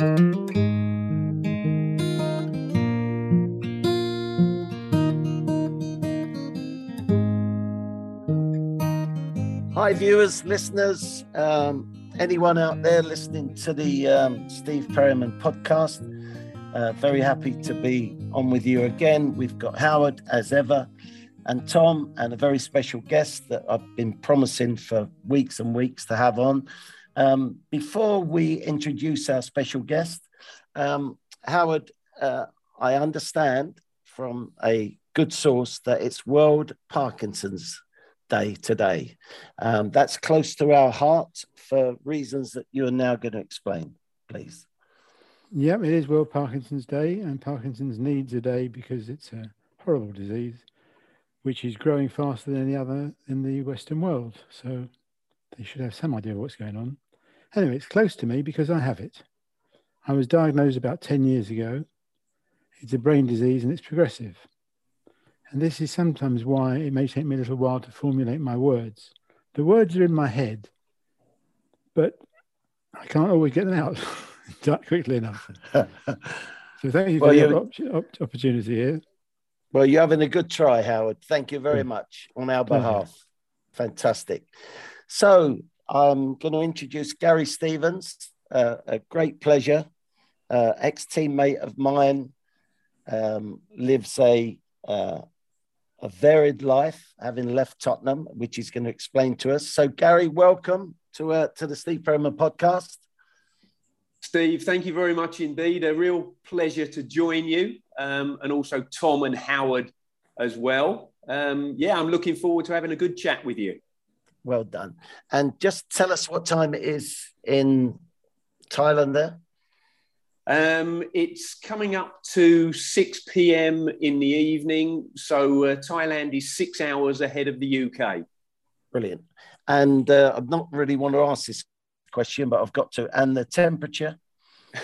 Hi, viewers, listeners, um, anyone out there listening to the um, Steve Perryman podcast. Uh, very happy to be on with you again. We've got Howard as ever, and Tom, and a very special guest that I've been promising for weeks and weeks to have on. Um, before we introduce our special guest, um, Howard, uh, I understand from a good source that it's World Parkinson's Day today. Um, that's close to our heart for reasons that you are now going to explain, please. Yep, it is World Parkinson's Day, and Parkinson's needs a day because it's a horrible disease which is growing faster than any other in the Western world. So they should have some idea of what's going on. Anyway, it's close to me because I have it. I was diagnosed about 10 years ago. It's a brain disease and it's progressive. And this is sometimes why it may take me a little while to formulate my words. The words are in my head, but I can't always get them out quickly enough. so thank you for well, the op- op- opportunity here. Well, you're having a good try, Howard. Thank you very much on our behalf. Fantastic. So I'm going to introduce Gary Stevens, uh, a great pleasure, uh, ex teammate of mine, um, lives a uh, a varied life, having left Tottenham, which he's going to explain to us. So, Gary, welcome to uh, to the Steve Perryman podcast. Steve, thank you very much indeed. A real pleasure to join you, um, and also Tom and Howard as well. Um, yeah, I'm looking forward to having a good chat with you. Well done. And just tell us what time it is in Thailand there. Um, it's coming up to 6 p.m. in the evening. So uh, Thailand is six hours ahead of the UK. Brilliant. And uh, I'm not really want to ask this question, but I've got to. And the temperature?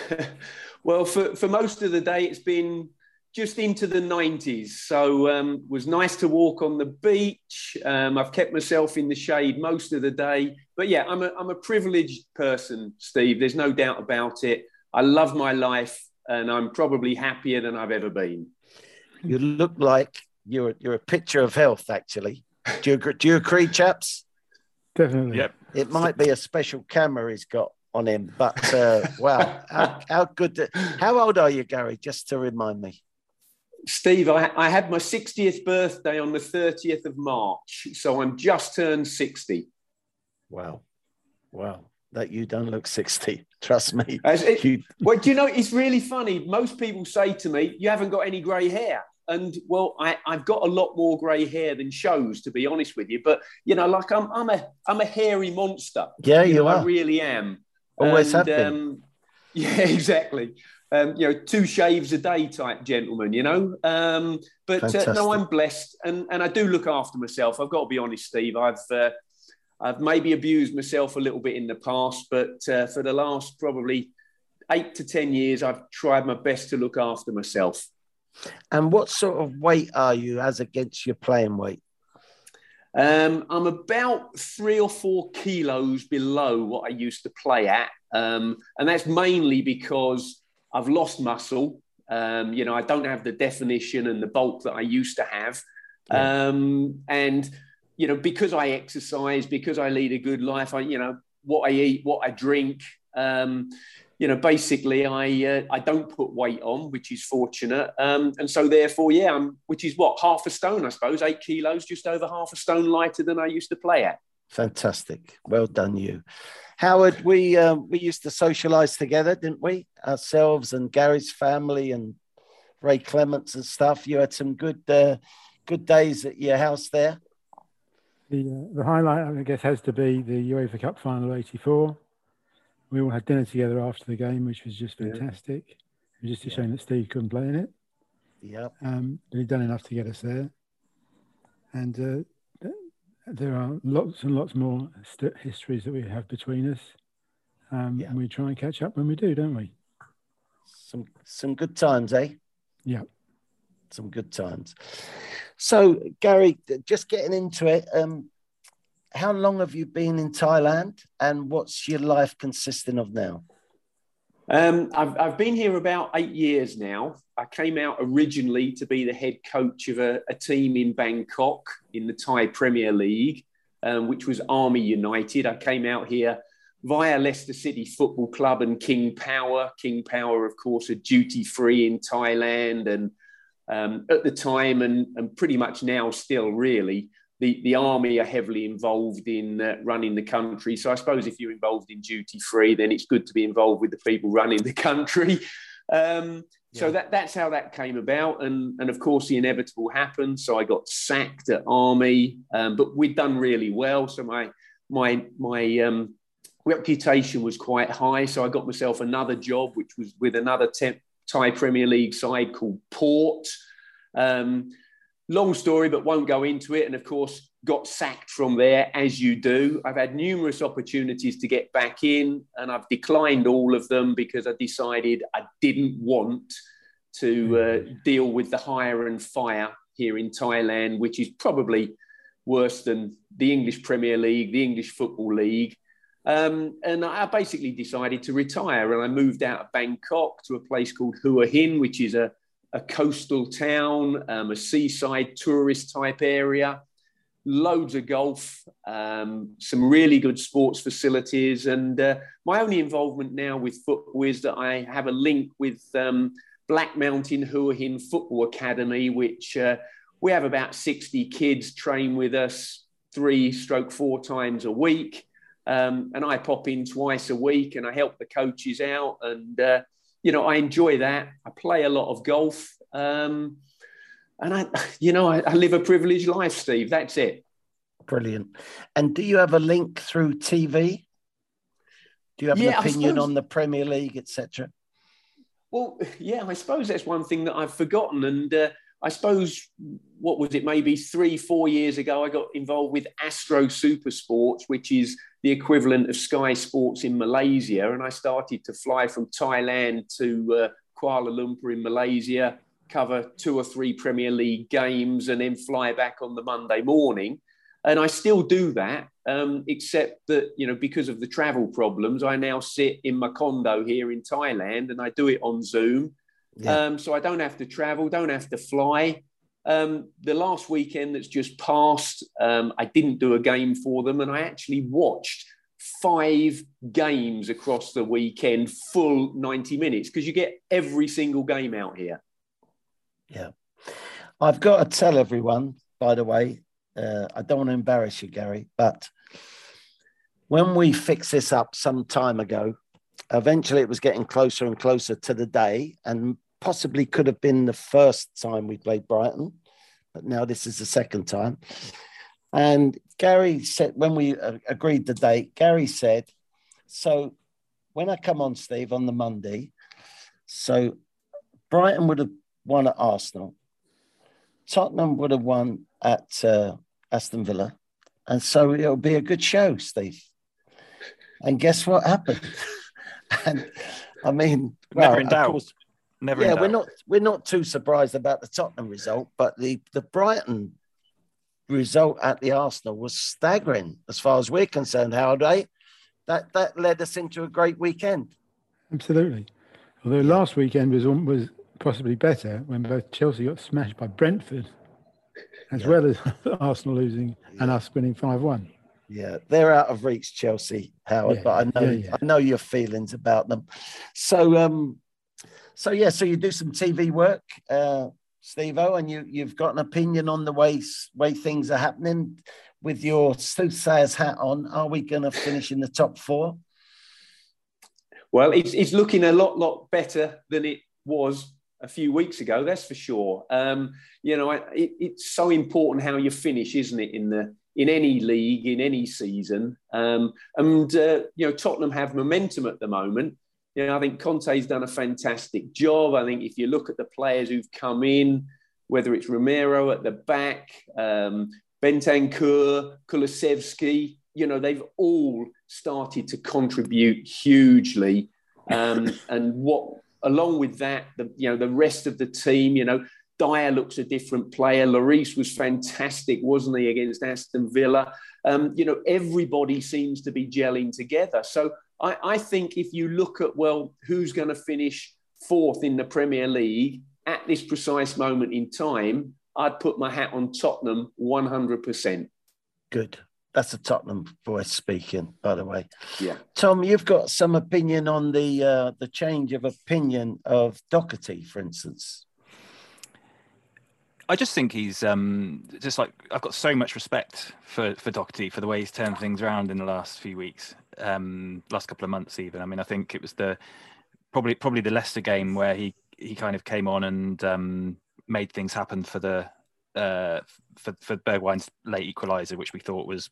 well, for, for most of the day, it's been just into the 90s. So um, was nice to walk on the beach. Um, I've kept myself in the shade most of the day. But yeah, I'm a, I'm a privileged person, Steve. There's no doubt about it. I love my life and I'm probably happier than I've ever been. You look like you're you're a picture of health, actually. Do you, do you agree, chaps? Definitely. Yep. It might be a special camera he's got on him, but uh, wow, how, how good! To, how old are you, Gary? Just to remind me. Steve, I, I had my 60th birthday on the 30th of March, so I'm just turned 60. Wow, wow that you don't look 60. Trust me. It, you... Well, do you know, it's really funny. Most people say to me, You haven't got any grey hair. And well, I, have got a lot more grey hair than shows, to be honest with you. But you know, like I'm, I'm a, I'm a hairy monster. Yeah, you, you know, are. I really am. Always and, have been. Um, yeah, exactly. Um, you know, two shaves a day type gentleman. You know, um, but uh, no, I'm blessed, and and I do look after myself. I've got to be honest, Steve. I've uh, I've maybe abused myself a little bit in the past, but uh, for the last probably eight to 10 years, I've tried my best to look after myself. And what sort of weight are you as against your playing weight? Um, I'm about three or four kilos below what I used to play at. Um, and that's mainly because I've lost muscle. Um, you know, I don't have the definition and the bulk that I used to have. Yeah. Um, and you know, because I exercise, because I lead a good life, I, you know, what I eat, what I drink, um, you know, basically I uh, I don't put weight on, which is fortunate, um, and so therefore, yeah, I'm, which is what half a stone, I suppose, eight kilos, just over half a stone lighter than I used to play at. Fantastic, well done, you, Howard. We uh, we used to socialise together, didn't we? Ourselves and Gary's family and Ray Clemence and stuff. You had some good uh, good days at your house there. The, uh, the highlight, I guess, has to be the UEFA Cup final '84. We all had dinner together after the game, which was just fantastic. Yeah. It was just a yeah. shame that Steve couldn't play in it. Yeah. Um, but he'd done enough to get us there. And uh, there are lots and lots more st- histories that we have between us. Um, yeah. And we try and catch up when we do, don't we? Some some good times, eh? Yeah. Some good times. So, Gary, just getting into it, um, how long have you been in Thailand and what's your life consisting of now? Um, I've, I've been here about eight years now. I came out originally to be the head coach of a, a team in Bangkok in the Thai Premier League, um, which was Army United. I came out here via Leicester City Football Club and King Power. King Power, of course, a duty free in Thailand. And um, at the time, and, and pretty much now still, really, the, the army are heavily involved in uh, running the country. So I suppose if you're involved in duty free, then it's good to be involved with the people running the country. Um, yeah. So that, that's how that came about. And, and of course, the inevitable happened. So I got sacked at army, um, but we'd done really well. So my, my, my um, reputation was quite high. So I got myself another job, which was with another temp, Thai Premier League side called Port. Long story, but won't go into it. And of course, got sacked from there, as you do. I've had numerous opportunities to get back in, and I've declined all of them because I decided I didn't want to uh, deal with the hire and fire here in Thailand, which is probably worse than the English Premier League, the English Football League. Um, and I basically decided to retire, and I moved out of Bangkok to a place called Hua Hin, which is a a coastal town, um, a seaside tourist type area, loads of golf, um, some really good sports facilities. And uh, my only involvement now with football is that I have a link with um, Black Mountain Hua Hin Football Academy, which uh, we have about 60 kids train with us three stroke four times a week. Um, and I pop in twice a week and I help the coaches out. And uh, you know, I enjoy that. I play a lot of golf. Um, and I, you know, I, I live a privileged life, Steve. That's it. Brilliant. And do you have a link through TV? Do you have yeah, an opinion suppose, on the Premier League, etc.? Well, yeah, I suppose that's one thing that I've forgotten. And uh, I suppose what was it? Maybe three, four years ago, I got involved with Astro Super Sports, which is the equivalent of Sky Sports in Malaysia. And I started to fly from Thailand to uh, Kuala Lumpur in Malaysia, cover two or three Premier League games, and then fly back on the Monday morning. And I still do that, um, except that, you know, because of the travel problems, I now sit in my condo here in Thailand and I do it on Zoom. Yeah. Um, so I don't have to travel, don't have to fly. Um, the last weekend that's just passed, um, I didn't do a game for them, and I actually watched five games across the weekend, full 90 minutes, because you get every single game out here. Yeah. I've got to tell everyone, by the way, uh, I don't want to embarrass you, Gary, but when we fixed this up some time ago, eventually it was getting closer and closer to the day, and possibly could have been the first time we played Brighton, but now this is the second time. And Gary said, when we uh, agreed the date, Gary said, So when I come on, Steve, on the Monday, so Brighton would have won at Arsenal, Tottenham would have won at uh, Aston Villa. And so it'll be a good show, Steve. And guess what happened? and I mean, well, never in doubt. Course, Never. Yeah, we're not we're not too surprised about the Tottenham result, but the the Brighton result at the Arsenal was staggering as far as we're concerned. How they that that led us into a great weekend. Absolutely. Although last weekend was was possibly better when both Chelsea got smashed by Brentford, as yeah. well as Arsenal losing yeah. and us winning five one. Yeah, they're out of reach, Chelsea, Howard. Yeah, but I know I know your feelings about them. So um, so yeah, so you do some TV work, uh, Steve O, and you you've got an opinion on the way way things are happening. With your soothsayer's hat on, are we going to finish in the top four? Well, it's, it's looking a lot lot better than it was a few weeks ago. That's for sure. Um, you know, it, it's so important how you finish, isn't it, in the in any league, in any season. Um, and uh, you know, Tottenham have momentum at the moment. You know, I think Conte's done a fantastic job. I think if you look at the players who've come in, whether it's Romero at the back, um, Bentancur, Kulusevski, you know, they've all started to contribute hugely. Um, and what, along with that, the you know the rest of the team, you know, Dier looks a different player. Lloris was fantastic, wasn't he, against Aston Villa? Um, you know, everybody seems to be gelling together. So I, I think if you look at, well, who's going to finish fourth in the Premier League at this precise moment in time, I'd put my hat on Tottenham 100%. Good. That's a Tottenham voice speaking, by the way. Yeah. Tom, you've got some opinion on the uh, the change of opinion of Doherty, for instance. I just think he's um, just like I've got so much respect for for Doherty for the way he's turned things around in the last few weeks, um, last couple of months even. I mean, I think it was the probably probably the Leicester game where he he kind of came on and um, made things happen for the uh, for for Bergwijn's late equaliser, which we thought was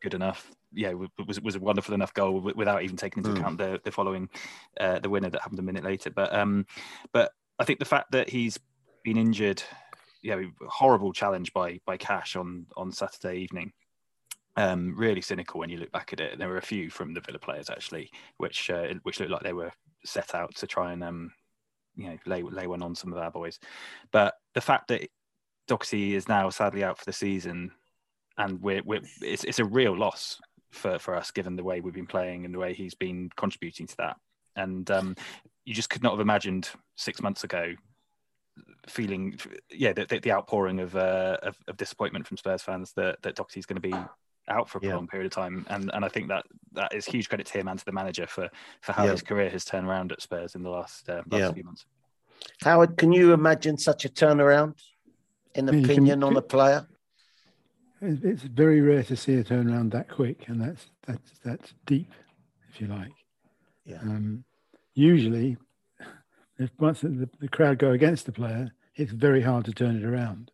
good enough. Yeah, was was a wonderful enough goal without even taking into mm. account the the following uh, the winner that happened a minute later. But um, but I think the fact that he's been injured, yeah, horrible challenge by by Cash on on Saturday evening. Um, really cynical when you look back at it. There were a few from the Villa players actually, which uh, which looked like they were set out to try and um, you know lay lay one on some of our boys. But the fact that Doxy is now sadly out for the season and we're, we're it's, it's a real loss for, for us given the way we've been playing and the way he's been contributing to that. And um, you just could not have imagined six months ago feeling, yeah, the, the, the outpouring of, uh, of, of disappointment from Spurs fans that that Doxy's going to be out for a yeah. long period of time, and and I think that that is huge credit to him and to the manager for for how yeah. his career has turned around at Spurs in the last, uh, last yeah. few months. Howard, can you imagine such a turnaround in opinion can, on a player? It's very rare to see a turnaround that quick, and that's that's that's deep, if you like. Yeah. Um, usually, if once the, the crowd go against the player, it's very hard to turn it around.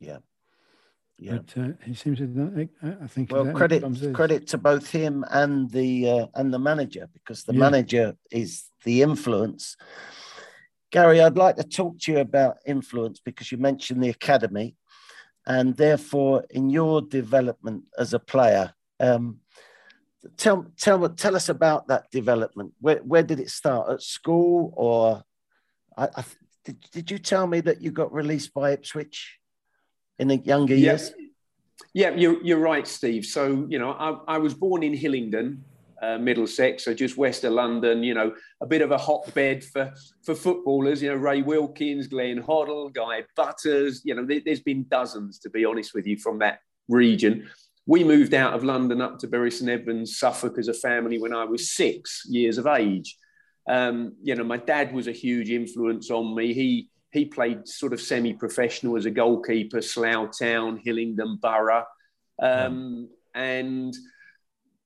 Yeah. Yeah. But uh, he seems to. I think. Well, credit credit to both him and the uh, and the manager because the yeah. manager is the influence. Gary, I'd like to talk to you about influence because you mentioned the academy and therefore in your development as a player um, tell tell tell us about that development where, where did it start at school or I, I, did, did you tell me that you got released by ipswich in the younger years yeah you're, you're right steve so you know I, I was born in hillingdon uh, Middlesex, so just west of London. You know, a bit of a hotbed for for footballers. You know, Ray Wilkins, Glenn Hoddle, Guy Butters. You know, there, has been dozens, to be honest with you, from that region. We moved out of London up to Bury St Edmunds, Suffolk, as a family when I was six years of age. Um, you know, my dad was a huge influence on me. He he played sort of semi-professional as a goalkeeper, Slough Town, Hillingdon Borough, um, and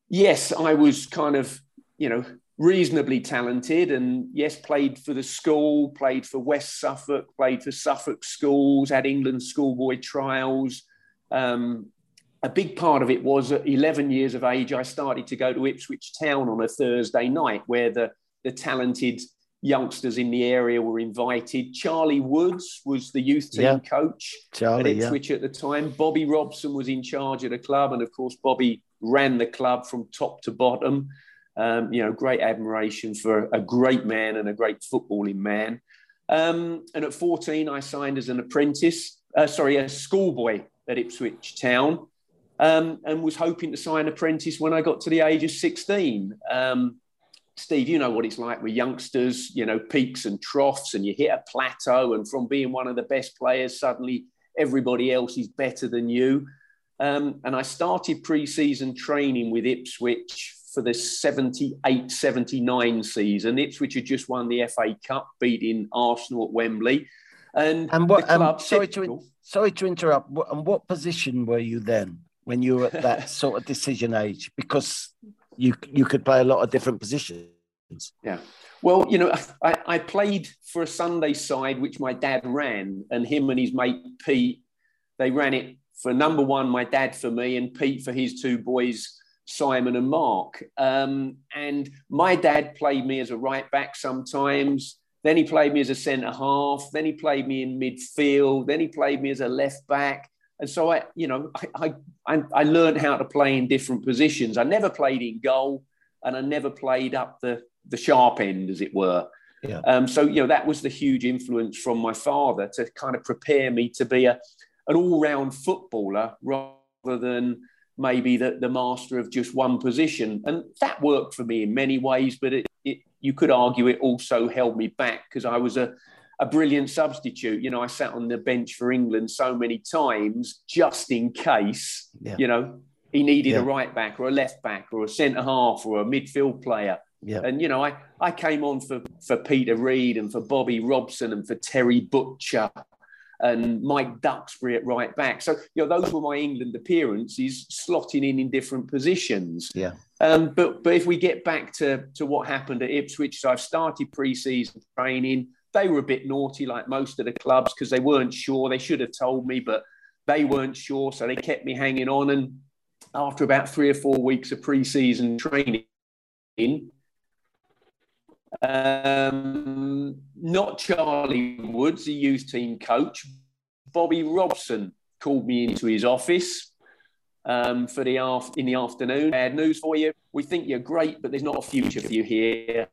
yes, I was kind of, you know, reasonably talented and yes, played for the school, played for West Suffolk, played for Suffolk schools, had England schoolboy trials. Um, a big part of it was at 11 years of age, I started to go to Ipswich Town on a Thursday night where the, the talented youngsters in the area were invited. Charlie Woods was the youth team yeah. coach Charlie, at Ipswich yeah. at the time. Bobby Robson was in charge of the club. And of course, Bobby ran the club from top to bottom. Um, you know, great admiration for a great man and a great footballing man. Um, and at 14, I signed as an apprentice, uh, sorry, a schoolboy at Ipswich Town, um, and was hoping to sign apprentice when I got to the age of 16. Um, Steve, you know what it's like with youngsters, you know, peaks and troughs, and you hit a plateau, and from being one of the best players, suddenly everybody else is better than you. Um, and I started pre season training with Ipswich for the 78 79 season. Ipswich had just won the FA Cup, beating Arsenal at Wembley. And, and what, um, sorry, to, sorry to interrupt. And what position were you then when you were at that sort of decision age? Because you, you could play a lot of different positions. Yeah. Well, you know, I, I played for a Sunday side which my dad ran, and him and his mate Pete, they ran it for number one, my dad for me, and Pete for his two boys, Simon and Mark. Um, and my dad played me as a right back sometimes. Then he played me as a centre half. Then he played me in midfield. Then he played me as a left back. And so I, you know, I, I, I learned how to play in different positions. I never played in goal, and I never played up the the sharp end, as it were. Yeah. Um, so you know that was the huge influence from my father to kind of prepare me to be a, an all round footballer rather than maybe the, the master of just one position. And that worked for me in many ways, but it, it you could argue it also held me back because I was a, a brilliant substitute. You know, I sat on the bench for England so many times just in case, yeah. you know, he needed yeah. a right back or a left back or a centre half or a midfield player. Yeah. And, you know, I, I came on for, for Peter Reid and for Bobby Robson and for Terry Butcher and Mike Duxbury at right back. So, you know, those were my England appearances, slotting in in different positions. Yeah. Um, but but if we get back to, to what happened at Ipswich, so I've started pre-season training. They were a bit naughty, like most of the clubs, because they weren't sure. They should have told me, but they weren't sure, so they kept me hanging on. And after about three or four weeks of pre-season training, um, not Charlie Woods, the youth team coach. Bobby Robson called me into his office um, for the in the afternoon. Bad news for you. We think you're great, but there's not a future for you here.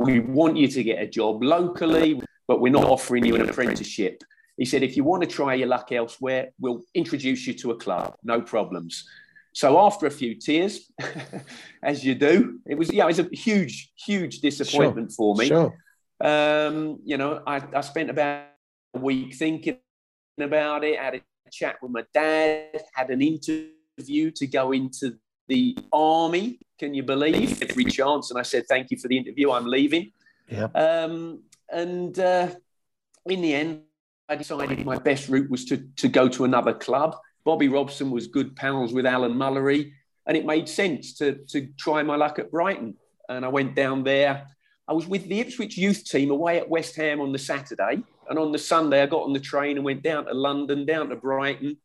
We want you to get a job locally, but we're not offering you an apprenticeship. He said, if you want to try your luck elsewhere, we'll introduce you to a club. No problems. So after a few tears, as you do, it was yeah, it was a huge, huge disappointment sure. for me. Sure. Um, you know, I, I spent about a week thinking about it. Had a chat with my dad. Had an interview to go into the army. Can you believe? Every chance, and I said thank you for the interview. I'm leaving. Yeah. Um, and uh, in the end, I decided my best route was to to go to another club. Bobby Robson was good pals with Alan Mullery, and it made sense to, to try my luck at Brighton. And I went down there. I was with the Ipswich youth team away at West Ham on the Saturday. And on the Sunday, I got on the train and went down to London, down to Brighton,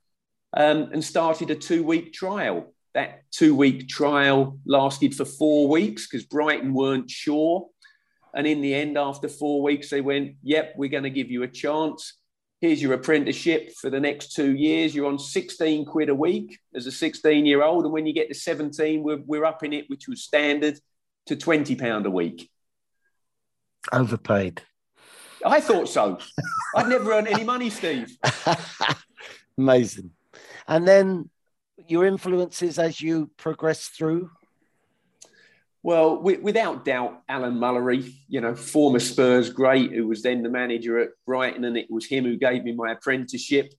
um, and started a two week trial. That two week trial lasted for four weeks because Brighton weren't sure. And in the end, after four weeks, they went, Yep, we're going to give you a chance here's your apprenticeship for the next two years. You're on 16 quid a week as a 16 year old. And when you get to 17, we're, we're up in it, which was standard, to 20 pound a week. Overpaid. I thought so. I'd never earned any money, Steve. Amazing. And then your influences as you progress through well, without doubt, Alan Mullery, you know, former Spurs great, who was then the manager at Brighton, and it was him who gave me my apprenticeship.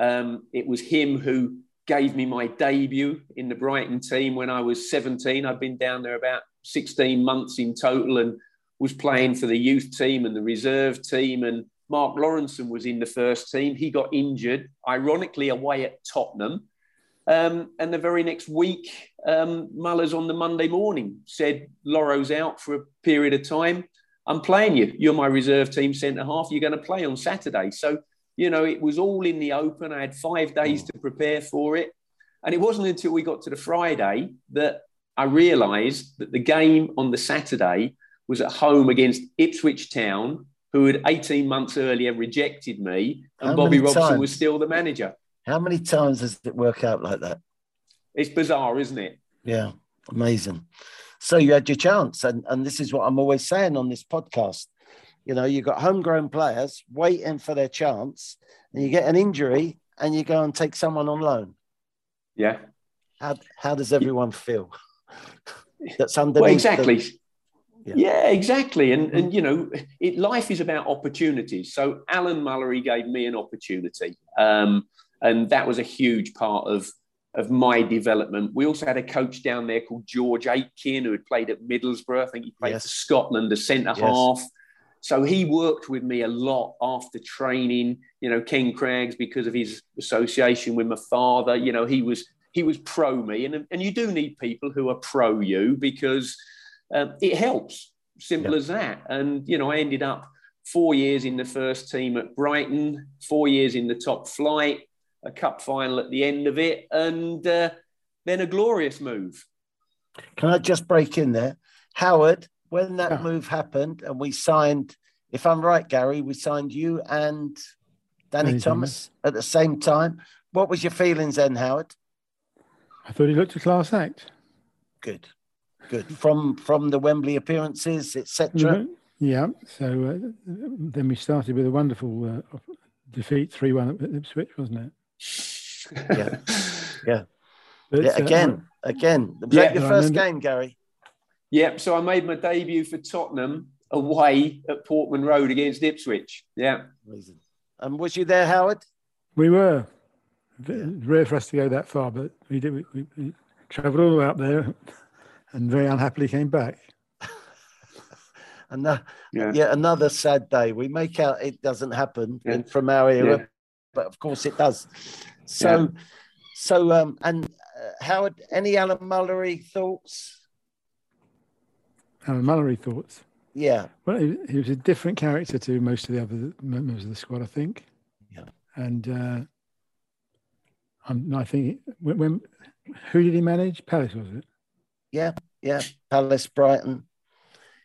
Um, it was him who gave me my debut in the Brighton team when I was 17. I'd been down there about 16 months in total and was playing for the youth team and the reserve team. And Mark Lawrenson was in the first team. He got injured, ironically, away at Tottenham. Um, and the very next week, um, Mullers on the Monday morning said, Lawro's out for a period of time. I'm playing you. You're my reserve team centre half. You're going to play on Saturday. So, you know, it was all in the open. I had five days to prepare for it. And it wasn't until we got to the Friday that I realised that the game on the Saturday was at home against Ipswich Town, who had 18 months earlier rejected me, and How Bobby Robson times? was still the manager. How many times does it work out like that? It's bizarre, isn't it? Yeah, amazing. So you had your chance, and and this is what I'm always saying on this podcast. You know, you've got homegrown players waiting for their chance, and you get an injury, and you go and take someone on loan. Yeah. How how does everyone feel? That's underneath. Well, exactly. The, yeah. yeah. exactly. And and you know, it, life is about opportunities. So Alan Mullery gave me an opportunity. Um, and that was a huge part of of my development. We also had a coach down there called George Aitken who had played at Middlesbrough. I think he played yes. for Scotland as centre yes. half. So he worked with me a lot after training. You know, Ken Craggs because of his association with my father. You know, he was he was pro me, and and you do need people who are pro you because um, it helps. Simple as that. And you know, I ended up four years in the first team at Brighton, four years in the top flight a cup final at the end of it, and uh, then a glorious move. Can I just break in there, Howard? When that yeah. move happened, and we signed, if I'm right, Gary, we signed you and Danny, Danny Thomas, Thomas at the same time. What was your feelings then, Howard? I thought he looked a class act. Good, good. From from the Wembley appearances, etc. Yeah. So uh, then we started with a wonderful uh, defeat, three one at Ipswich, wasn't it? Yeah, yeah. But, Yeah, uh, again, again. Was Yeah, that your first game, Gary? Yep. So I made my debut for Tottenham away at Portman Road against Ipswich. Yeah. Amazing. And was you there, Howard? we were. V- Rare for us to go that far, but we did. We, we, we travelled all the way up there, and very unhappily came back. And Yeah. yeah, another sad day. We make out it doesn't happen Yeah. in- from our era, Yeah. But of course it does. So, so um, and uh, Howard, any Alan Mullery thoughts? Alan Mullery thoughts. Yeah, Well, he, he was a different character to most of the other members of the squad, I think. Yeah. And uh, I'm, I think when, when who did he manage? Palace was it? Yeah, yeah, Palace, Brighton.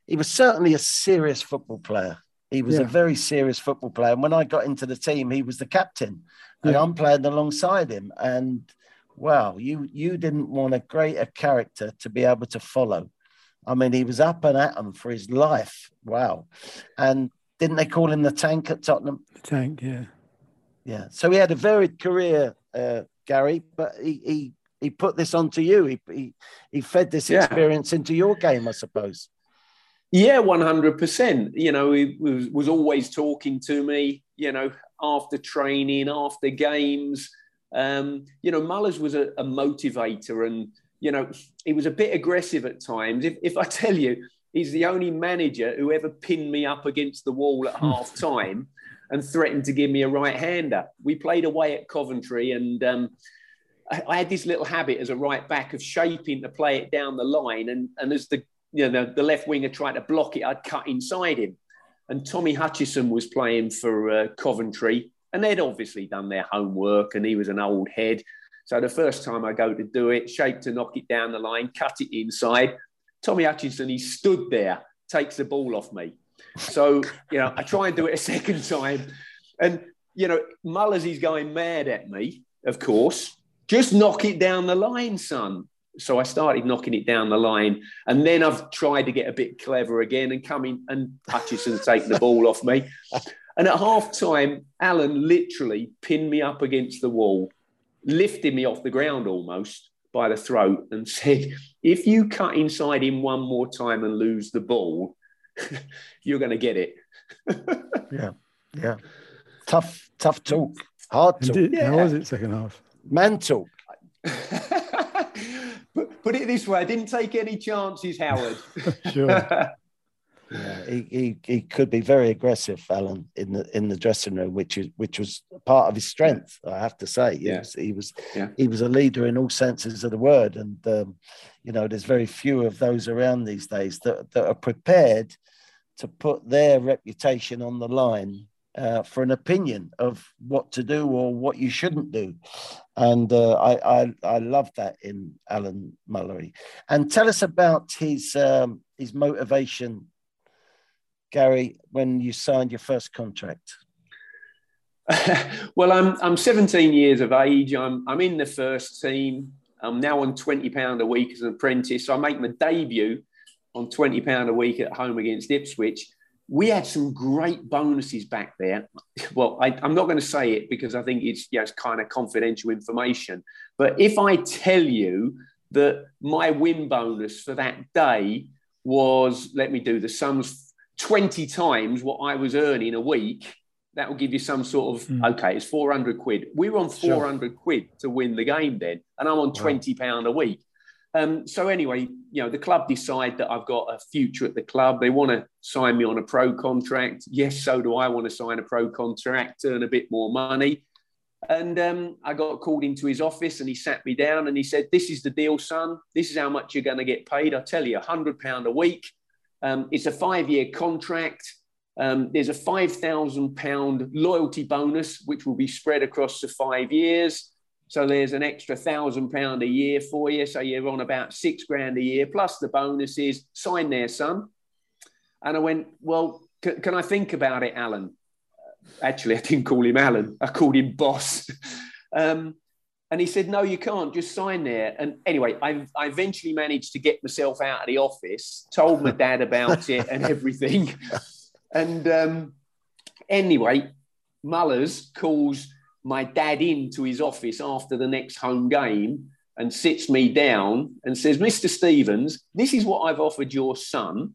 He was certainly a serious football player. He was a very serious football player. And when I got into the team, he was the captain, and Yeah. I'm playing alongside him. And wow, you you didn't want a greater character to be able to follow. I mean, he was up and at 'em for his life. Wow. And didn't they call him the tank at Tottenham? The tank, yeah. Yeah. So he had a varied career, uh, Gary, but he, he he put this onto you. He he, he fed this Yeah. experience into your game, I suppose. Yeah, one hundred percent. You know, he was was always talking to me. You know, after training, after games. Um, you know, Mullers was a, a motivator, and you know, he was a bit aggressive at times. If if I tell you, he's the only manager who ever pinned me up against the wall at half time and threatened to give me a right hander. We played away at Coventry, and um, I, I had this little habit as a right back of shaping to play it down the line, and and as the you know, the, left winger tried to block it, I'd cut inside him. And Tommy Hutchison was playing for uh, Coventry, and they'd obviously done their homework, and he was an old head. So the first time I go to do it, shape to knock it down the line, cut it inside. Tommy Hutchison, he stood there, takes the ball off me. So, you know, I try and do it a second time. And, you know, Mullers, he's going mad at me, of course. Just knock it down the line, son. So I started knocking it down the line. And then I've tried to get a bit clever again and come in and Hutchison's taken the ball off me. And at half time, Alan literally pinned me up against the wall, lifted me off the ground almost by the throat, and said, If you cut inside him one more time and lose the ball, you're going to get it. Yeah. Yeah. Tough, tough talk. Hard And talk. did, Yeah. How was it second half? Man talk. Put put it this way I didn't take any chances, Howard. Sure. Yeah, he, he, he could be very aggressive, Alan, in the in the dressing room, which is which was part of his strength. I have to say, he Yeah. was he was, Yeah. he was a leader in all senses of the word, and um, you know, there's very few of those around these days that that are prepared to put their reputation on the line uh, for an opinion of what to do or what you shouldn't do. And uh, I, I I love that in Alan Mullery. And tell us about his um, his motivation, Gary, when you signed your first contract. well, I'm I'm 17 years of age. I'm I'm in the first team. I'm now on 20 pound a week as an apprentice. So I make my debut on 20 pound a week at home against Ipswich. We had some great bonuses back there. Well, I, I'm not going to say it because I think it's yeah, it's kind of confidential information. But if I tell you that my win bonus for that day was, let me do the sums, 20 times what I was earning a week, that will give you some sort of, Mm. okay, it's 400 quid. We were on Sure. 400 quid to win the game then, and I'm on 20 pound a week. Um, so anyway, you know, the club decide that I've got a future at the club. They want to sign me on a pro contract. Yes, so do I want to sign a pro contract, earn a bit more money. And um, I got called into his office and he sat me down and he said, This is the deal, son. This is how much you're going to get paid. I tell you, £100 a week. Um, it's a five year contract. Um, there's a £5,000 loyalty bonus, which will be spread across the five years. So there's an extra thousand pound a year for you. So you're on about six grand a year plus the bonuses. Sign there, son. And I went, well, c- can I think about it, Alan? Actually, I didn't call him Alan. I called him boss. um, and he said, no, you can't. Just sign there. And anyway, I, I eventually managed to get myself out of the office, told my dad about it and everything. And um, anyway, Mullers calls my dad into his office after the next home game and sits me down and says, Mr. Stevens, this is what I've offered your son.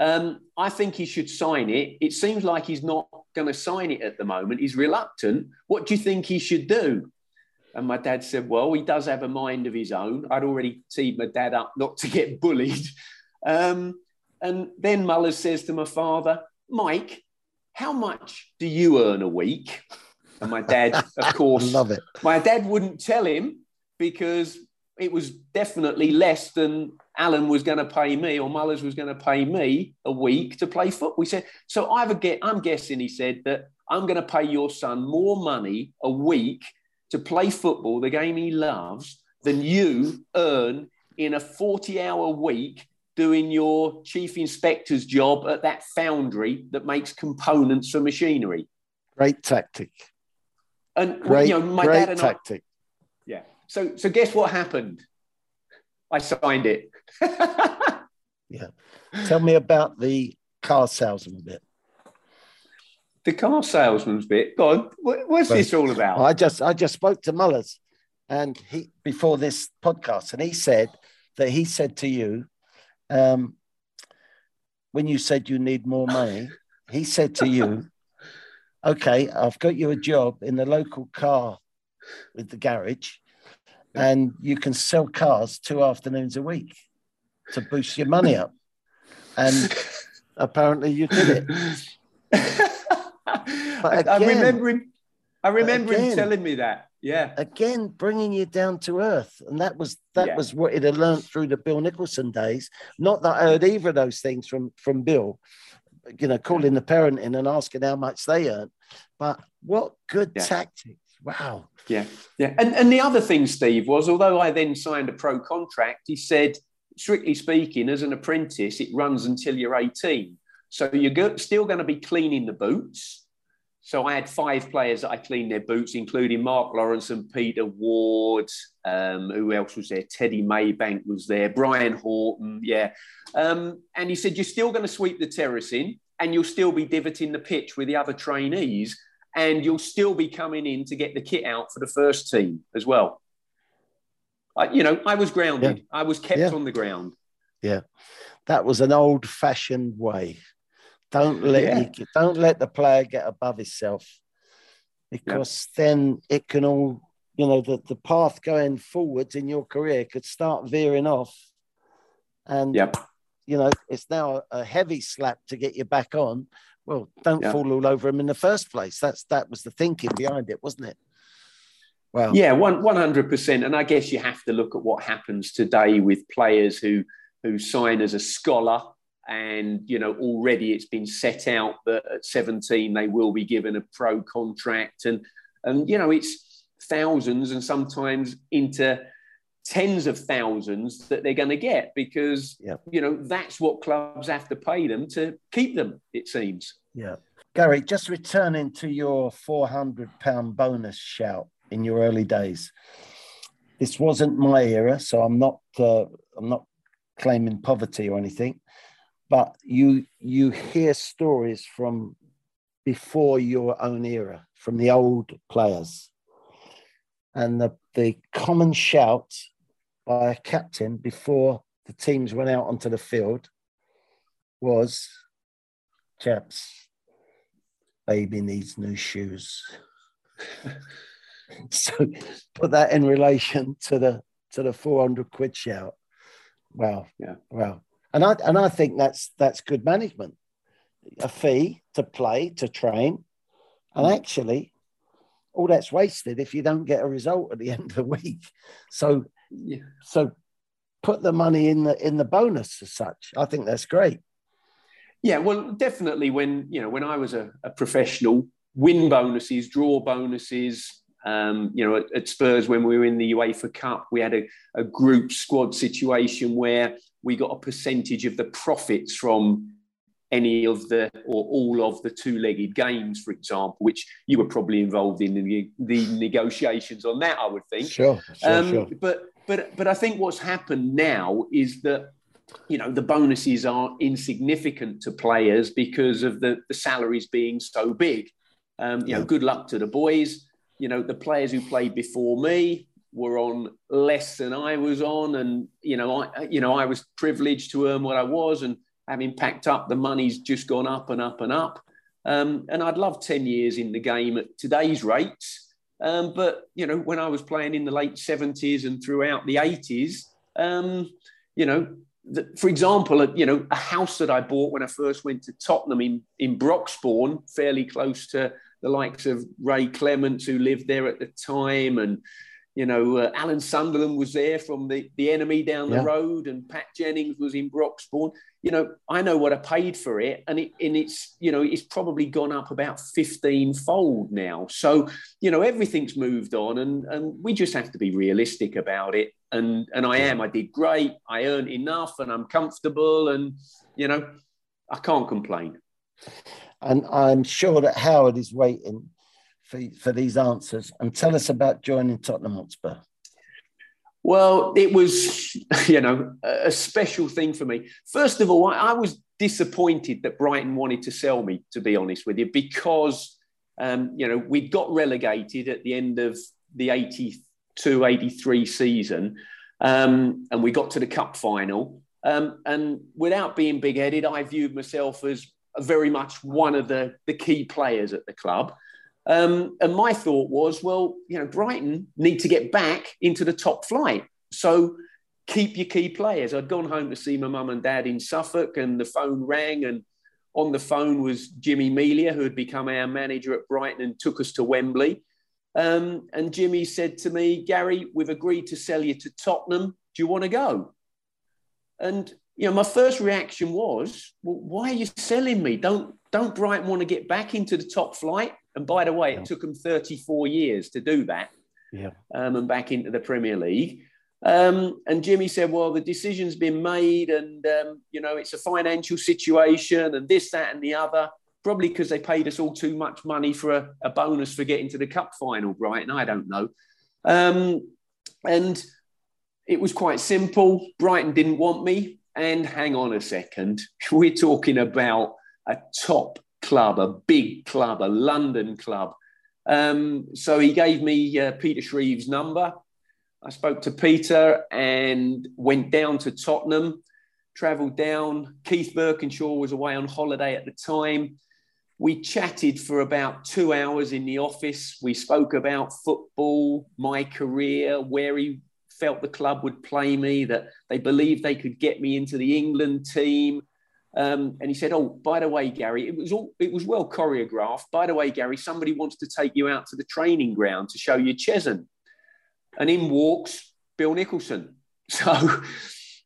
Um, I think he should sign it. It seems like he's not going to sign it at the moment. He's reluctant. What do you think he should do? And my dad said, Well, he does have a mind of his own. I'd already teed my dad up not to get bullied. Um, and then Muller says to my father, Mike, how much do you earn a week? And my dad, of course, love it. My dad wouldn't tell him because it was definitely less than Alan was going to pay me or Mullers was going to pay me a week to play football. He said, so I get, I'm guessing, he said, that I'm going to pay your son more money a week to play football, the game he loves, than you earn in a 40 hour week doing your chief inspector's job at that foundry that makes components for machinery. Great tactic. And great, you know, my dad and tactic. I, yeah. So so guess what happened? I signed it. yeah. Tell me about the car salesman bit. The car salesman's bit. God, what's this all about? I just I just spoke to Mullers and he before this podcast, and he said that he said to you, um, when you said you need more money, he said to you, Okay, I've got you a job in the local car with the garage, and you can sell cars two afternoons a week to boost your money up. And apparently you did it. Again, I remember him. I remember again, him telling me that. Yeah. Again, bringing you down to earth, and that was that yeah. was what it had learned through the Bill Nicholson days. Not that I heard either of those things from from Bill. You know, calling the parent in and asking how much they earn. But what good yeah. tactics! Wow. Yeah, yeah. And and the other thing, Steve, was although I then signed a pro contract, he said, strictly speaking, as an apprentice, it runs until you're 18. So you're go- still going to be cleaning the boots so I had five players that I cleaned their boots, including Mark Lawrence and Peter Ward. Um, who else was there? Teddy Maybank was there. Brian Horton, yeah. Um, and he said, You're still going to sweep the terracing and you'll still be divoting the pitch with the other trainees and you'll still be coming in to get the kit out for the first team as well. I, you know, I was grounded. Yeah. I was kept yeah. on the ground. Yeah. That was an old fashioned way. Don't let yeah. you, don't let the player get above himself because then it can all you know the, the path going forwards in your career could start veering off and yep. You know it's now a heavy slap to get you back on. Well don't fall all over him in the first place. That's that was the thinking behind it wasn't it? Well yeah one, 100% and i guess you have to look at what happens today with players who who sign as a scholar and you know already it's been set out that at 17 they will be given a pro contract. And and you know it's thousands and sometimes into tens of thousands that they're going to get because yeah. you know that's what clubs have to pay them to keep them it seems yeah gary just returning to your 400 pound bonus shout in your early days this wasn't my era so i'm not uh, i'm not claiming poverty or anything but you you hear stories from before your own era, from the old players. And the, the common shout by a captain before the teams went out onto the field was, chaps, baby needs new shoes. so put that in relation to the to the 400 quid shout. Wow. Yeah. Wow and I and I think that's that's good management. A fee to play to train, and mm. actually, all that's wasted if you don't get a result at the end of the week. So. So put the money in the in the bonus as such. I think that's great. Yeah, well, definitely. When you know, when I was a, a professional, win bonuses, draw bonuses. Um, you know, at, at, Spurs when we were in the UEFA Cup, we had a, a group squad situation where we got a percentage of the profits from any of the or all of the two-legged games, for example, which you were probably involved in the, the negotiations on that, I would think. Sure, sure, um, sure. But but but I think what's happened now is that you know the bonuses are insignificant to players because of the, the salaries being so big. Um, you yeah. know, good luck to the boys. You know, the players who played before me, were on less than I was on, and you know, I you know, I was privileged to earn what I was, and having packed up, the money's just gone up and up and up. Um, and I'd love ten years in the game at today's rates. Um, but you know, when I was playing in the late seventies and throughout the eighties, um, you know, the, for example, you know, a house that I bought when I first went to Tottenham in in Broxbourne, fairly close to the likes of Ray Clemence who lived there at the time, and you know, uh, Alan Sunderland was there from the, the enemy down the yeah. road, and Pat Jennings was in Broxbourne. You know, I know what I paid for it, and it and it's you know it's probably gone up about fifteen fold now. So you know everything's moved on, and and we just have to be realistic about it. And and I am. I did great. I earned enough, and I'm comfortable, and you know, I can't complain. And I'm sure that Howard is waiting for, for these answers. And tell us about joining Tottenham Hotspur. Well, it was, you know, a special thing for me. First of all, I was disappointed that Brighton wanted to sell me, to be honest with you, because, um, you know, we got relegated at the end of the 82 83 season um, and we got to the cup final. Um, and without being big headed, I viewed myself as very much one of the, the key players at the club. Um, and my thought was, well, you know, Brighton need to get back into the top flight. So keep your key players. I'd gone home to see my mum and dad in Suffolk, and the phone rang, and on the phone was Jimmy Melia, who had become our manager at Brighton and took us to Wembley. Um, and Jimmy said to me, Gary, we've agreed to sell you to Tottenham. Do you want to go? And you know, my first reaction was, well, why are you selling me? Don't don't Brighton want to get back into the top flight? And by the way, it took them 34 years to do that. Yeah. Um, and back into the Premier League. Um, and Jimmy said, well, the decision's been made and, um, you know, it's a financial situation and this, that, and the other. Probably because they paid us all too much money for a, a, bonus for getting to the cup final, Brighton. I don't know. Um, and it was quite simple. Brighton didn't want me. And hang on a second, we're talking about a top club, a big club, a London club. Um, so he gave me uh, Peter Shreeves' number. I spoke to Peter and went down to Tottenham, travelled down. Keith Burkinshaw was away on holiday at the time. We chatted for about two hours in the office. We spoke about football, my career, where he felt the club would play me, that they believed they could get me into the England team. Um, and he said, "Oh, by the way, Gary, it was all it was well choreographed. By the way, Gary, somebody wants to take you out to the training ground to show you Cheshunt." And in walks Bill Nicholson. So,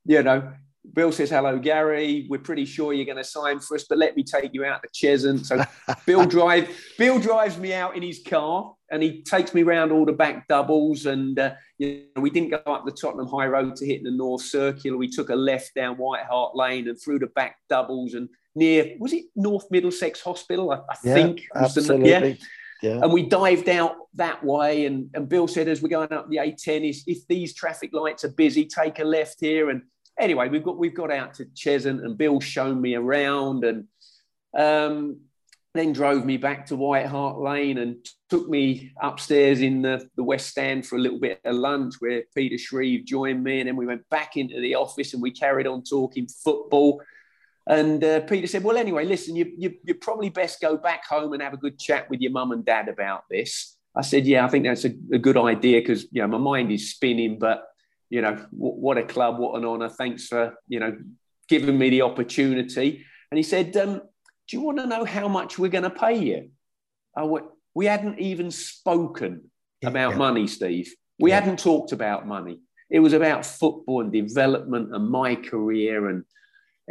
you know, Bill says, Hello, Gary. We're pretty sure you're going to sign for us, but let me take you out to Cheshunt. So Bill drive Bill drives me out in his car and he takes me around all the back doubles. And uh, you know, we didn't go up the Tottenham High Road to hit the North Circular. We took a left down White Hart Lane and through the back doubles and near was it North Middlesex Hospital? I, I yeah, think. Absolutely. The, yeah. Yeah. And we dived out that way. And, and Bill said, as we're going up the A10, is if these traffic lights are busy, take a left here. And anyway, we've got we've got out to Cheshunt and Bill showed me around and um, then drove me back to White Hart Lane and took me upstairs in the, the West Stand for a little bit of lunch where Peter Shreeves joined me. And then we went back into the office and we carried on talking football. And uh, Peter said, Well, anyway, listen, you, you, you probably best go back home and have a good chat with your mum and dad about this. I said, Yeah, I think that's a, a good idea because, you know, my mind is spinning, but you know, what a club, what an honour. Thanks for, you know, giving me the opportunity. And he said, um, Do you want to know how much we're going to pay you? I went, we hadn't even spoken about yeah. money, Steve. We yeah. hadn't talked about money. It was about football and development and my career and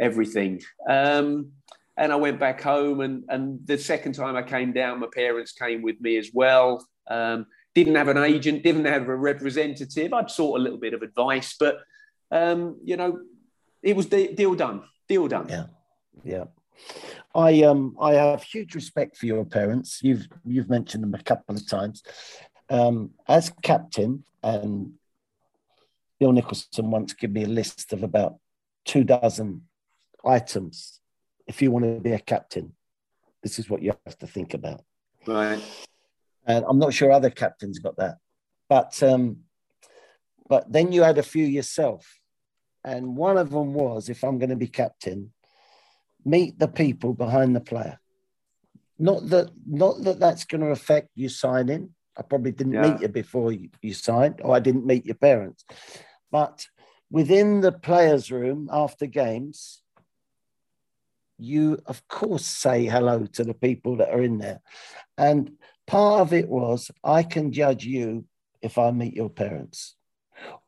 everything. Um, and I went back home, and, and the second time I came down, my parents came with me as well. Um, didn't have an agent, didn't have a representative. I'd sought a little bit of advice, but um, you know, it was de- deal done. Deal done. Yeah, yeah. I um I have huge respect for your parents. You've you've mentioned them a couple of times. Um, as captain, and Bill Nicholson once gave me a list of about two dozen items. If you want to be a captain, this is what you have to think about. Right. And I'm not sure other captains got that. But um, but then you had a few yourself. And one of them was if I'm going to be captain, meet the people behind the player. Not that, not that that's going to affect you signing. I probably didn't yeah. meet you before you, you signed, or I didn't meet your parents. But within the players' room after games, you of course say hello to the people that are in there. And part of it was I can judge you if I meet your parents,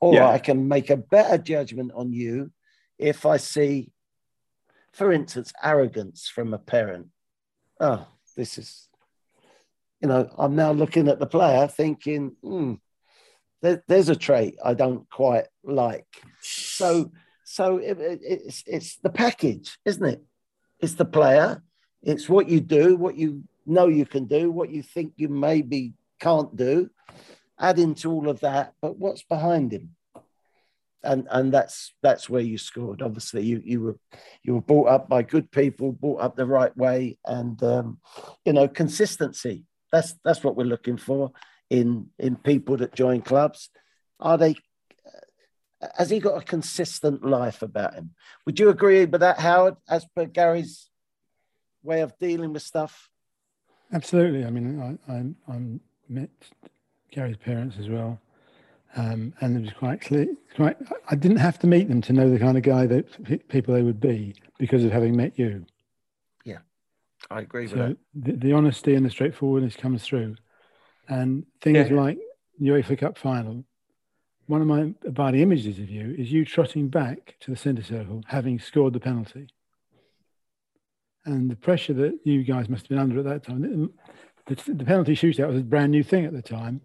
or yeah. I can make a better judgment on you if I see, for instance, arrogance from a parent. Oh, this is, you know, I'm now looking at the player thinking, hmm, there, there's a trait I don't quite like. So, so it, it, it's it's the package, isn't it? It's the player. It's what you do, what you know you can do, what you think you maybe can't do. Add into all of that, but what's behind him? And and that's that's where you scored. Obviously, you you were you were brought up by good people, brought up the right way, and um, you know consistency. That's that's what we're looking for in in people that join clubs. Are they has he got a consistent life about him? Would you agree with that, Howard, as per Gary's way of dealing with stuff? Absolutely. I mean, I, I, I met Gary's parents as well. Um, and it was quite clear. Quite, I didn't have to meet them to know the kind of guy that people they would be because of having met you. Yeah, I agree so with that. The, the honesty and the straightforwardness comes through, and things yeah. like the UEFA Cup final one of my body images of you is you trotting back to the centre circle, having scored the penalty. And the pressure that you guys must have been under at that time, the, the penalty shootout was a brand new thing at the time.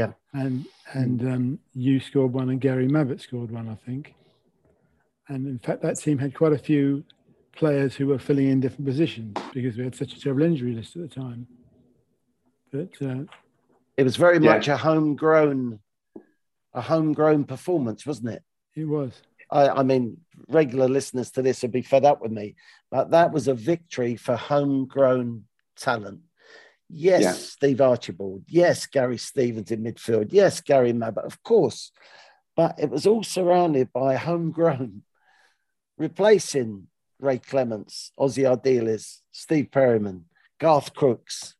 Yeah. And and um, you scored one, and Gary Mabbutt scored one, I think. And in fact, that team had quite a few players who were filling in different positions because we had such a terrible injury list at the time. But uh, it was very yeah. much a homegrown a homegrown performance, wasn't it? It was. I, I, mean, regular listeners to this would be fed up with me, but that was a victory for homegrown talent. Yes, yeah. Steve Archibald. Yes, Gary Stevens in midfield. Yes, Gary Mabbutt, of course. But it was all surrounded by homegrown, replacing Ray Clemence, Ossie Ardiles, Steve Perryman, Garth Crooks,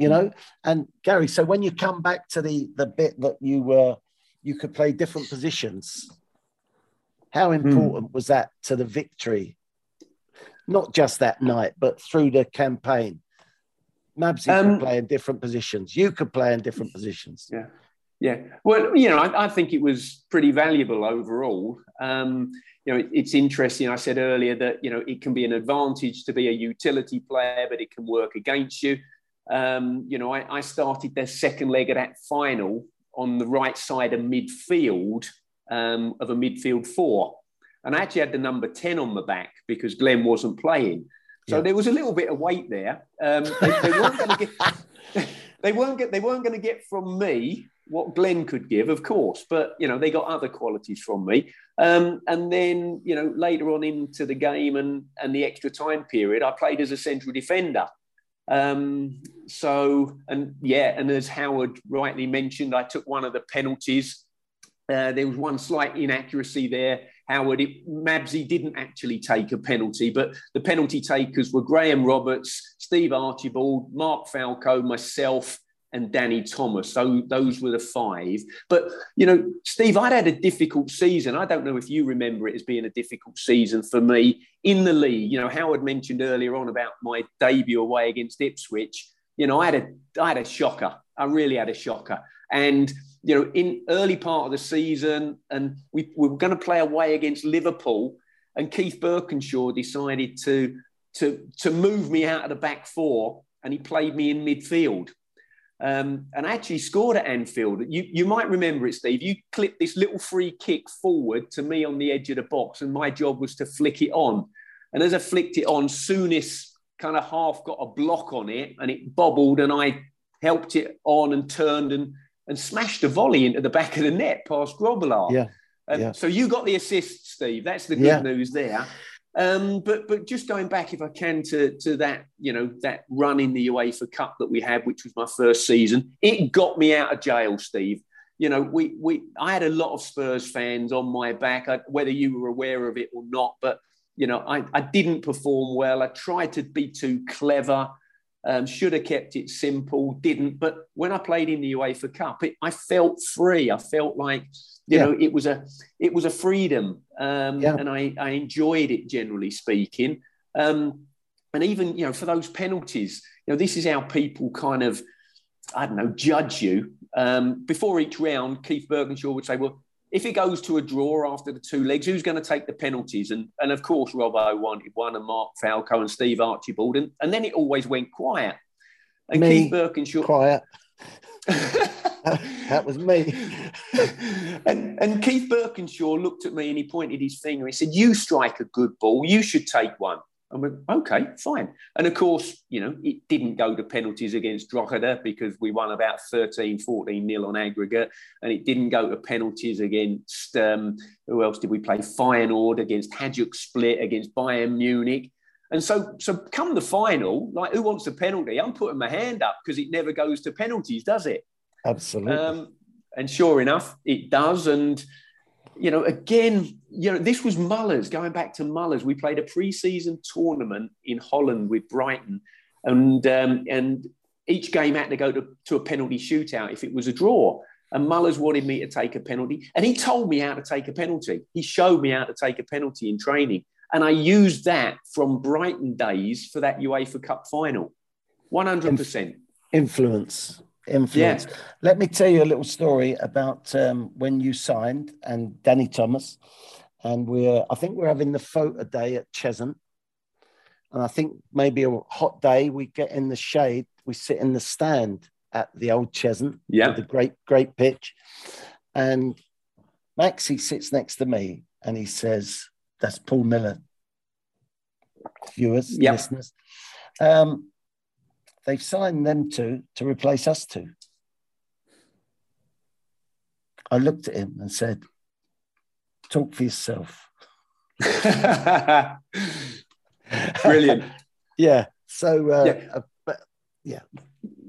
you know and gary so when you come back to the the bit that you were you could play different positions how hmm. important mm. was that to the victory not just that night but through the campaign Mabsy um, could play in different positions. You could play in different positions. Yeah. Yeah. Well you know i, I think it was pretty valuable overall. Um, you know it, it's interesting i said earlier that you know it can be an advantage to be a utility player but it can work against you. Um, you know, I, I, started their second leg of that final on the right side of midfield um, of a midfield four. And I actually had the number 10 on the back because Glenn wasn't playing. So yeah. there was a little bit of weight there. Um, they, they, weren't going to get. They weren't get. They weren't going to get from me what Glenn could give, of course, but you know they got other qualities from me. Um, and then you know later on into the game and and the extra time period, I played as a central defender. Um, so, and yeah, and as Howard rightly mentioned, I took one of the penalties. Uh, there was one slight inaccuracy there. Howard, it, didn't actually take a penalty, but the penalty takers were Graham Roberts, Steve Archibald, Mark Falco, myself, and Danny Thomas. So those were the five. But you know, Steve, I'd had a difficult season. I don't know if you remember it as being a difficult season for me in the league. You know, Howard mentioned earlier on about my debut away against Ipswich. You know, I had a I had a shocker. I really had a shocker. And you know, in early part of the season, and we, we were going to play away against Liverpool, and Keith Burkinshaw decided to to to move me out of the back four, and he played me in midfield um, and actually scored at Anfield. You, you might remember it, Steve. You clipped this little free kick forward to me on the edge of the box, and my job was to flick it on. And as I flicked it on, Souness kind of half got a block on it and it bobbled, and I helped it on and turned and, and smashed a volley into the back of the net past Grobbelaar. Yeah. Um, yeah. So you got the assist, Steve. That's the good yeah. news there. Um, but but just going back, if I can, to to that you know that run in the UEFA Cup that we had, which was my first season, it got me out of jail, Steve. you know, we we I had a lot of Spurs fans on my back, I, whether you were aware of it or not. But you know, I, I didn't perform well. I tried to be too clever. Um, should have kept it simple, didn't. But when I played in the UEFA Cup, it, I felt free. I felt like you yeah. know it was a it was a freedom, um, yeah. and I, I enjoyed it generally speaking. Um, and even you know for those penalties, you know this is how people kind of I don't know judge you. Um, before each round, Keith Burkinshaw would say, "Well, if it goes to a draw after the two legs, who's going to take the penalties? And, and of course, Robbo wanted one, and Mark Falco and Steve Archibald. And, and then it always went quiet. And me, Keith Burkinshaw. Quiet. that was me. and, and Keith Burkinshaw looked at me and he pointed his finger. He said, You strike a good ball. You should take one. I went, okay, fine. And of course, you know, it didn't go to penalties against Drogheda because we won about 13, 14 nil on aggregate. And it didn't go to penalties against, um, who else did we play? Feyenoord against Hajduk Split, against Bayern Munich. And so, so come the final, like who wants a penalty? I'm putting my hand up because it never goes to penalties, does it? Absolutely. Um, and sure enough, it does. And you know, again, you know, this was Mullers, going back to Mullers. We played a pre-season tournament in Holland with Brighton, and um, and each game had to go to, to a penalty shootout if it was a draw. And Mullers wanted me to take a penalty, and he told me how to take a penalty. He showed me how to take a penalty in training, and I used that from Brighton days for that UEFA Cup final. One hundred percent influence influence. Yeah. Let me tell you a little story about um, when you signed and Danny Thomas, and we're I think we're having the photo day at Cheshunt, and I think maybe a hot day we get in the shade, we sit in the stand at the old Cheshunt, yeah, the great great pitch, and Maxie sits next to me and he says, "That's Paul Miller." Viewers, yep. listeners. Um, they've signed them two to replace us two. I looked at him and said, Talk for yourself. Brilliant. yeah. So, uh, yeah. Uh, but, yeah.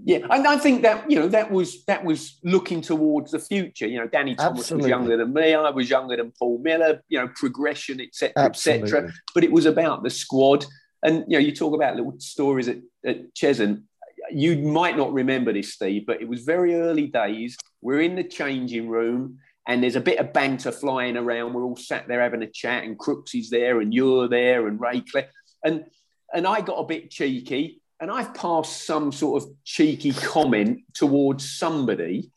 Yeah, and I think that you know that was that was looking towards the future. You know, Danny Thomas Absolutely. was younger than me. I was younger than Paul Miller. You know, progression, etc., etc. But it was about the squad. And you know, you talk about little stories at, at. You might not remember this, Steve, but it was very early days. We're in the changing room, and there's a bit of banter flying around. We're all sat there having a chat, and Crooks is there, and you're there, and Raycliffe. And and I got a bit cheeky, and I've passed some sort of cheeky comment towards somebody,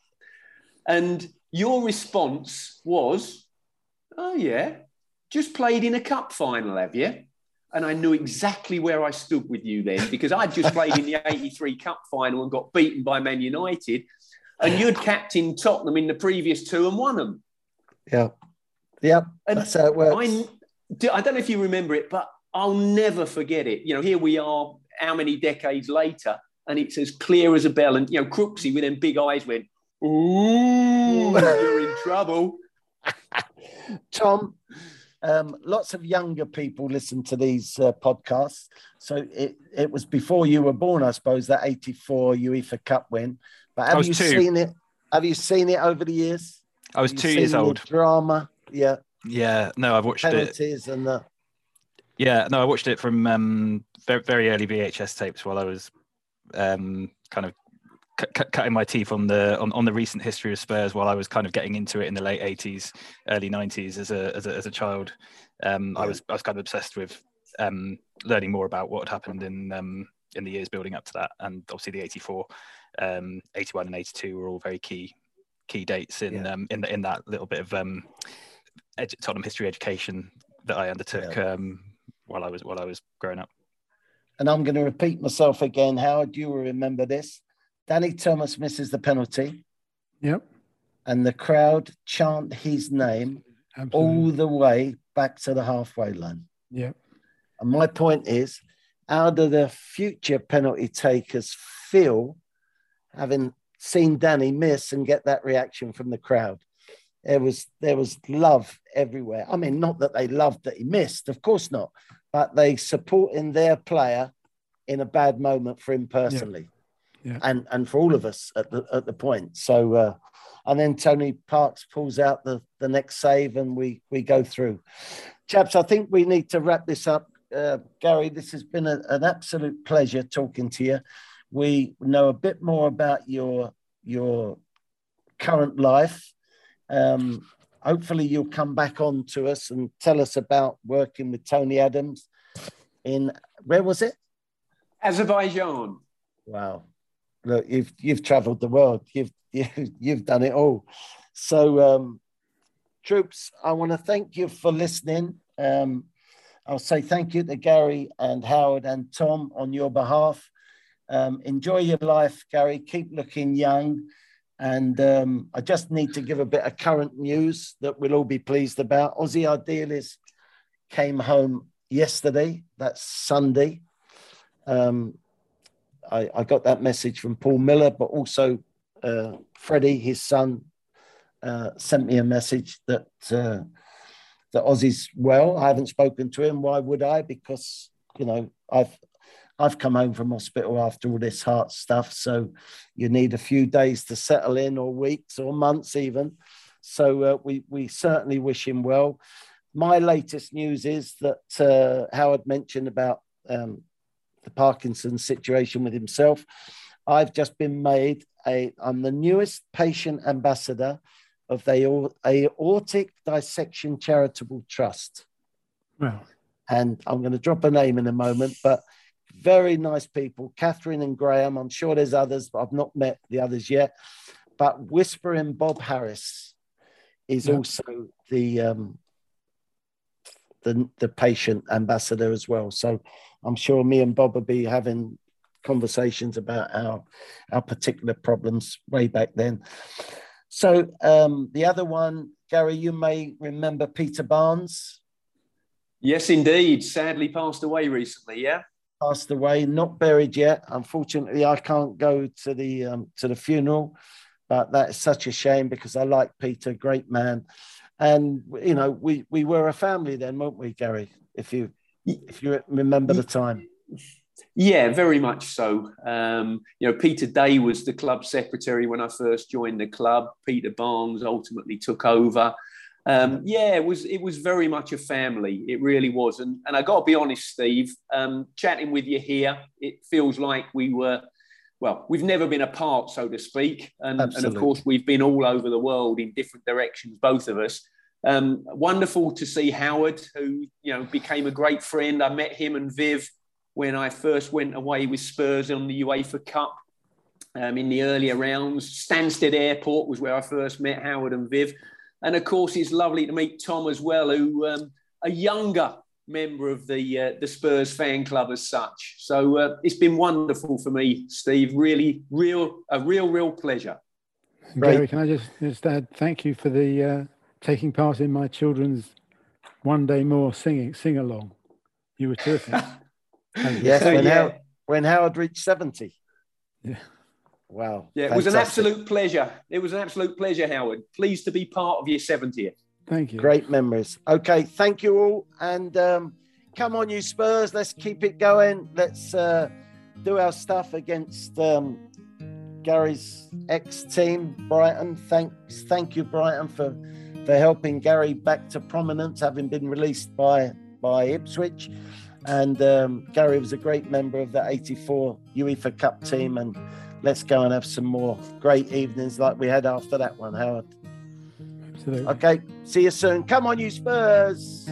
and your response was, "Oh yeah, just played in a cup final, have you?" And I knew exactly where I stood with you then because I'd just played in the 83 Cup final and got beaten by Man United, and you'd captained Tottenham in the previous two and won them. Yeah. Yeah. And that's how it works. I, I don't know if you remember it, but I'll never forget it. You know, here we are, how many decades later, and it's as clear as a bell. And, you know, Crooksy with them big eyes went, Ooh, you're in trouble. Tom, um, lots of younger people listen to these uh, podcasts. So it, it was before you were born, I suppose, that 84 UEFA Cup win. But have you two. seen it? Have you seen it over the years? I was two years old. Drama, yeah. Yeah, no, I've watched Penalties it. and the... Yeah, no, I watched it from um, very, very early VHS tapes while I was um, kind of cutting my teeth on the on, on the recent history of Spurs while I was kind of getting into it in the late 80s, early 90s as a as a, as a child. Um, yeah. I was I was kind of obsessed with um, learning more about what had happened in um, in the years building up to that, and obviously the 84, um, 81, and 82 were all very key key dates in yeah. um, in the, in that little bit of um, edu- Tottenham history education that I undertook yeah. um, while I was while I was growing up. And I'm going to repeat myself again. Howard, do you remember this. Danny Thomas misses the penalty. Yep. And the crowd chant his name Absolutely. all the way back to the halfway line. Yep. And my point is, how do the future penalty takers feel having seen Danny miss and get that reaction from the crowd? There was there was love everywhere. I mean, not that they loved that he missed, of course not, but they supporting their player in a bad moment for him personally. Yeah. and and for all of us at the at the point. So, uh, and then Tony Parks pulls out the the next save, and we we go through. Chaps, I think we need to wrap this up. Uh, Gary, this has been a, an absolute pleasure talking to you. We know a bit more about your your current life. Um, hopefully, you'll come back on to us and tell us about working with Tony Adams in where was it? Azerbaijan. Wow. Look, you've you've travelled the world. You've you've, done it all. So, um, troops, I want to thank you for listening. Um, I'll say thank you to Gary and Howard and Tom on your behalf. Um, enjoy your life, Gary. Keep looking young. And um, I just need to give a bit of current news that we'll all be pleased about. Ossie Ardiles came home yesterday. That's Sunday. Um, I, I, got that message from Paul Miller, but also uh, Freddie, his son, uh, sent me a message that uh, that Ossie's well. I haven't spoken to him. Why would I? Because you know I've I've come home from hospital after all this heart stuff, so you need a few days to settle in, or weeks, or months even. So uh, we we certainly wish him well. My latest news is that uh, Howard mentioned about um, the Parkinson's situation with himself. I've just been made a. I'm the newest patient ambassador of the Aortic Dissection Charitable Trust. Wow. And I'm going to drop a name in a moment, but very nice people, Catherine and Graham. I'm sure there's others, but I've not met the others yet. But Whispering Bob Harris is yeah. also the um, the the patient ambassador as well. So I'm sure me and Bob will be having conversations about our our particular problems way back then. So um, the other one, Gary, you may remember Peter Barnes. Yes, indeed. Sadly, passed away recently. Yeah passed away, not buried yet. Unfortunately, I can't go to the um, to the funeral, but that's such a shame because I like Peter, great man, and you know we we were a family then, weren't we, Gary? If you if you remember the time. Yeah, very much so. Um, you know, Peter Day was the club secretary when I first joined the club. Peter Barnes ultimately took over um, yeah, it was it was very much a family. It really was, and and I got to be honest, Steve. Um, chatting with you here, it feels like we were. Well, we've never been apart, so to speak, and, and of course we've been all over the world in different directions, both of us. Um, wonderful to see Howard, who you know became a great friend. I met him and Viv when I first went away with Spurs on the UEFA Cup um, in the earlier rounds. Stansted Airport was where I first met Howard and Viv. And of course, it's lovely to meet Tom as well, who um, a younger member of the uh, the Spurs fan club as such. So uh, it's been wonderful for me, Steve. Really, real, a real, real pleasure. Gary, can I just just add thank you for the uh, taking part in my children's one day more singing sing along. You were terrific. yes, when, yeah. Howard, when Howard reached seventy. Yeah. Wow. Yeah, it Fantastic. was an absolute pleasure. It was an absolute pleasure, Howard. Pleased to be part of your 70th. Thank you. Great memories. Okay, thank you all. And um, come on, you Spurs. Let's keep it going. Let's uh, do our stuff against um, Gary's ex team, Brighton. Thanks, thank you, Brighton, for for helping Gary back to prominence, having been released by by Ipswich. And um, Gary was a great member of the '84 UEFA Cup team and let's go and have some more great evenings like we had after that one, Howard. Absolutely. Okay, see you soon. Come on, you Spurs.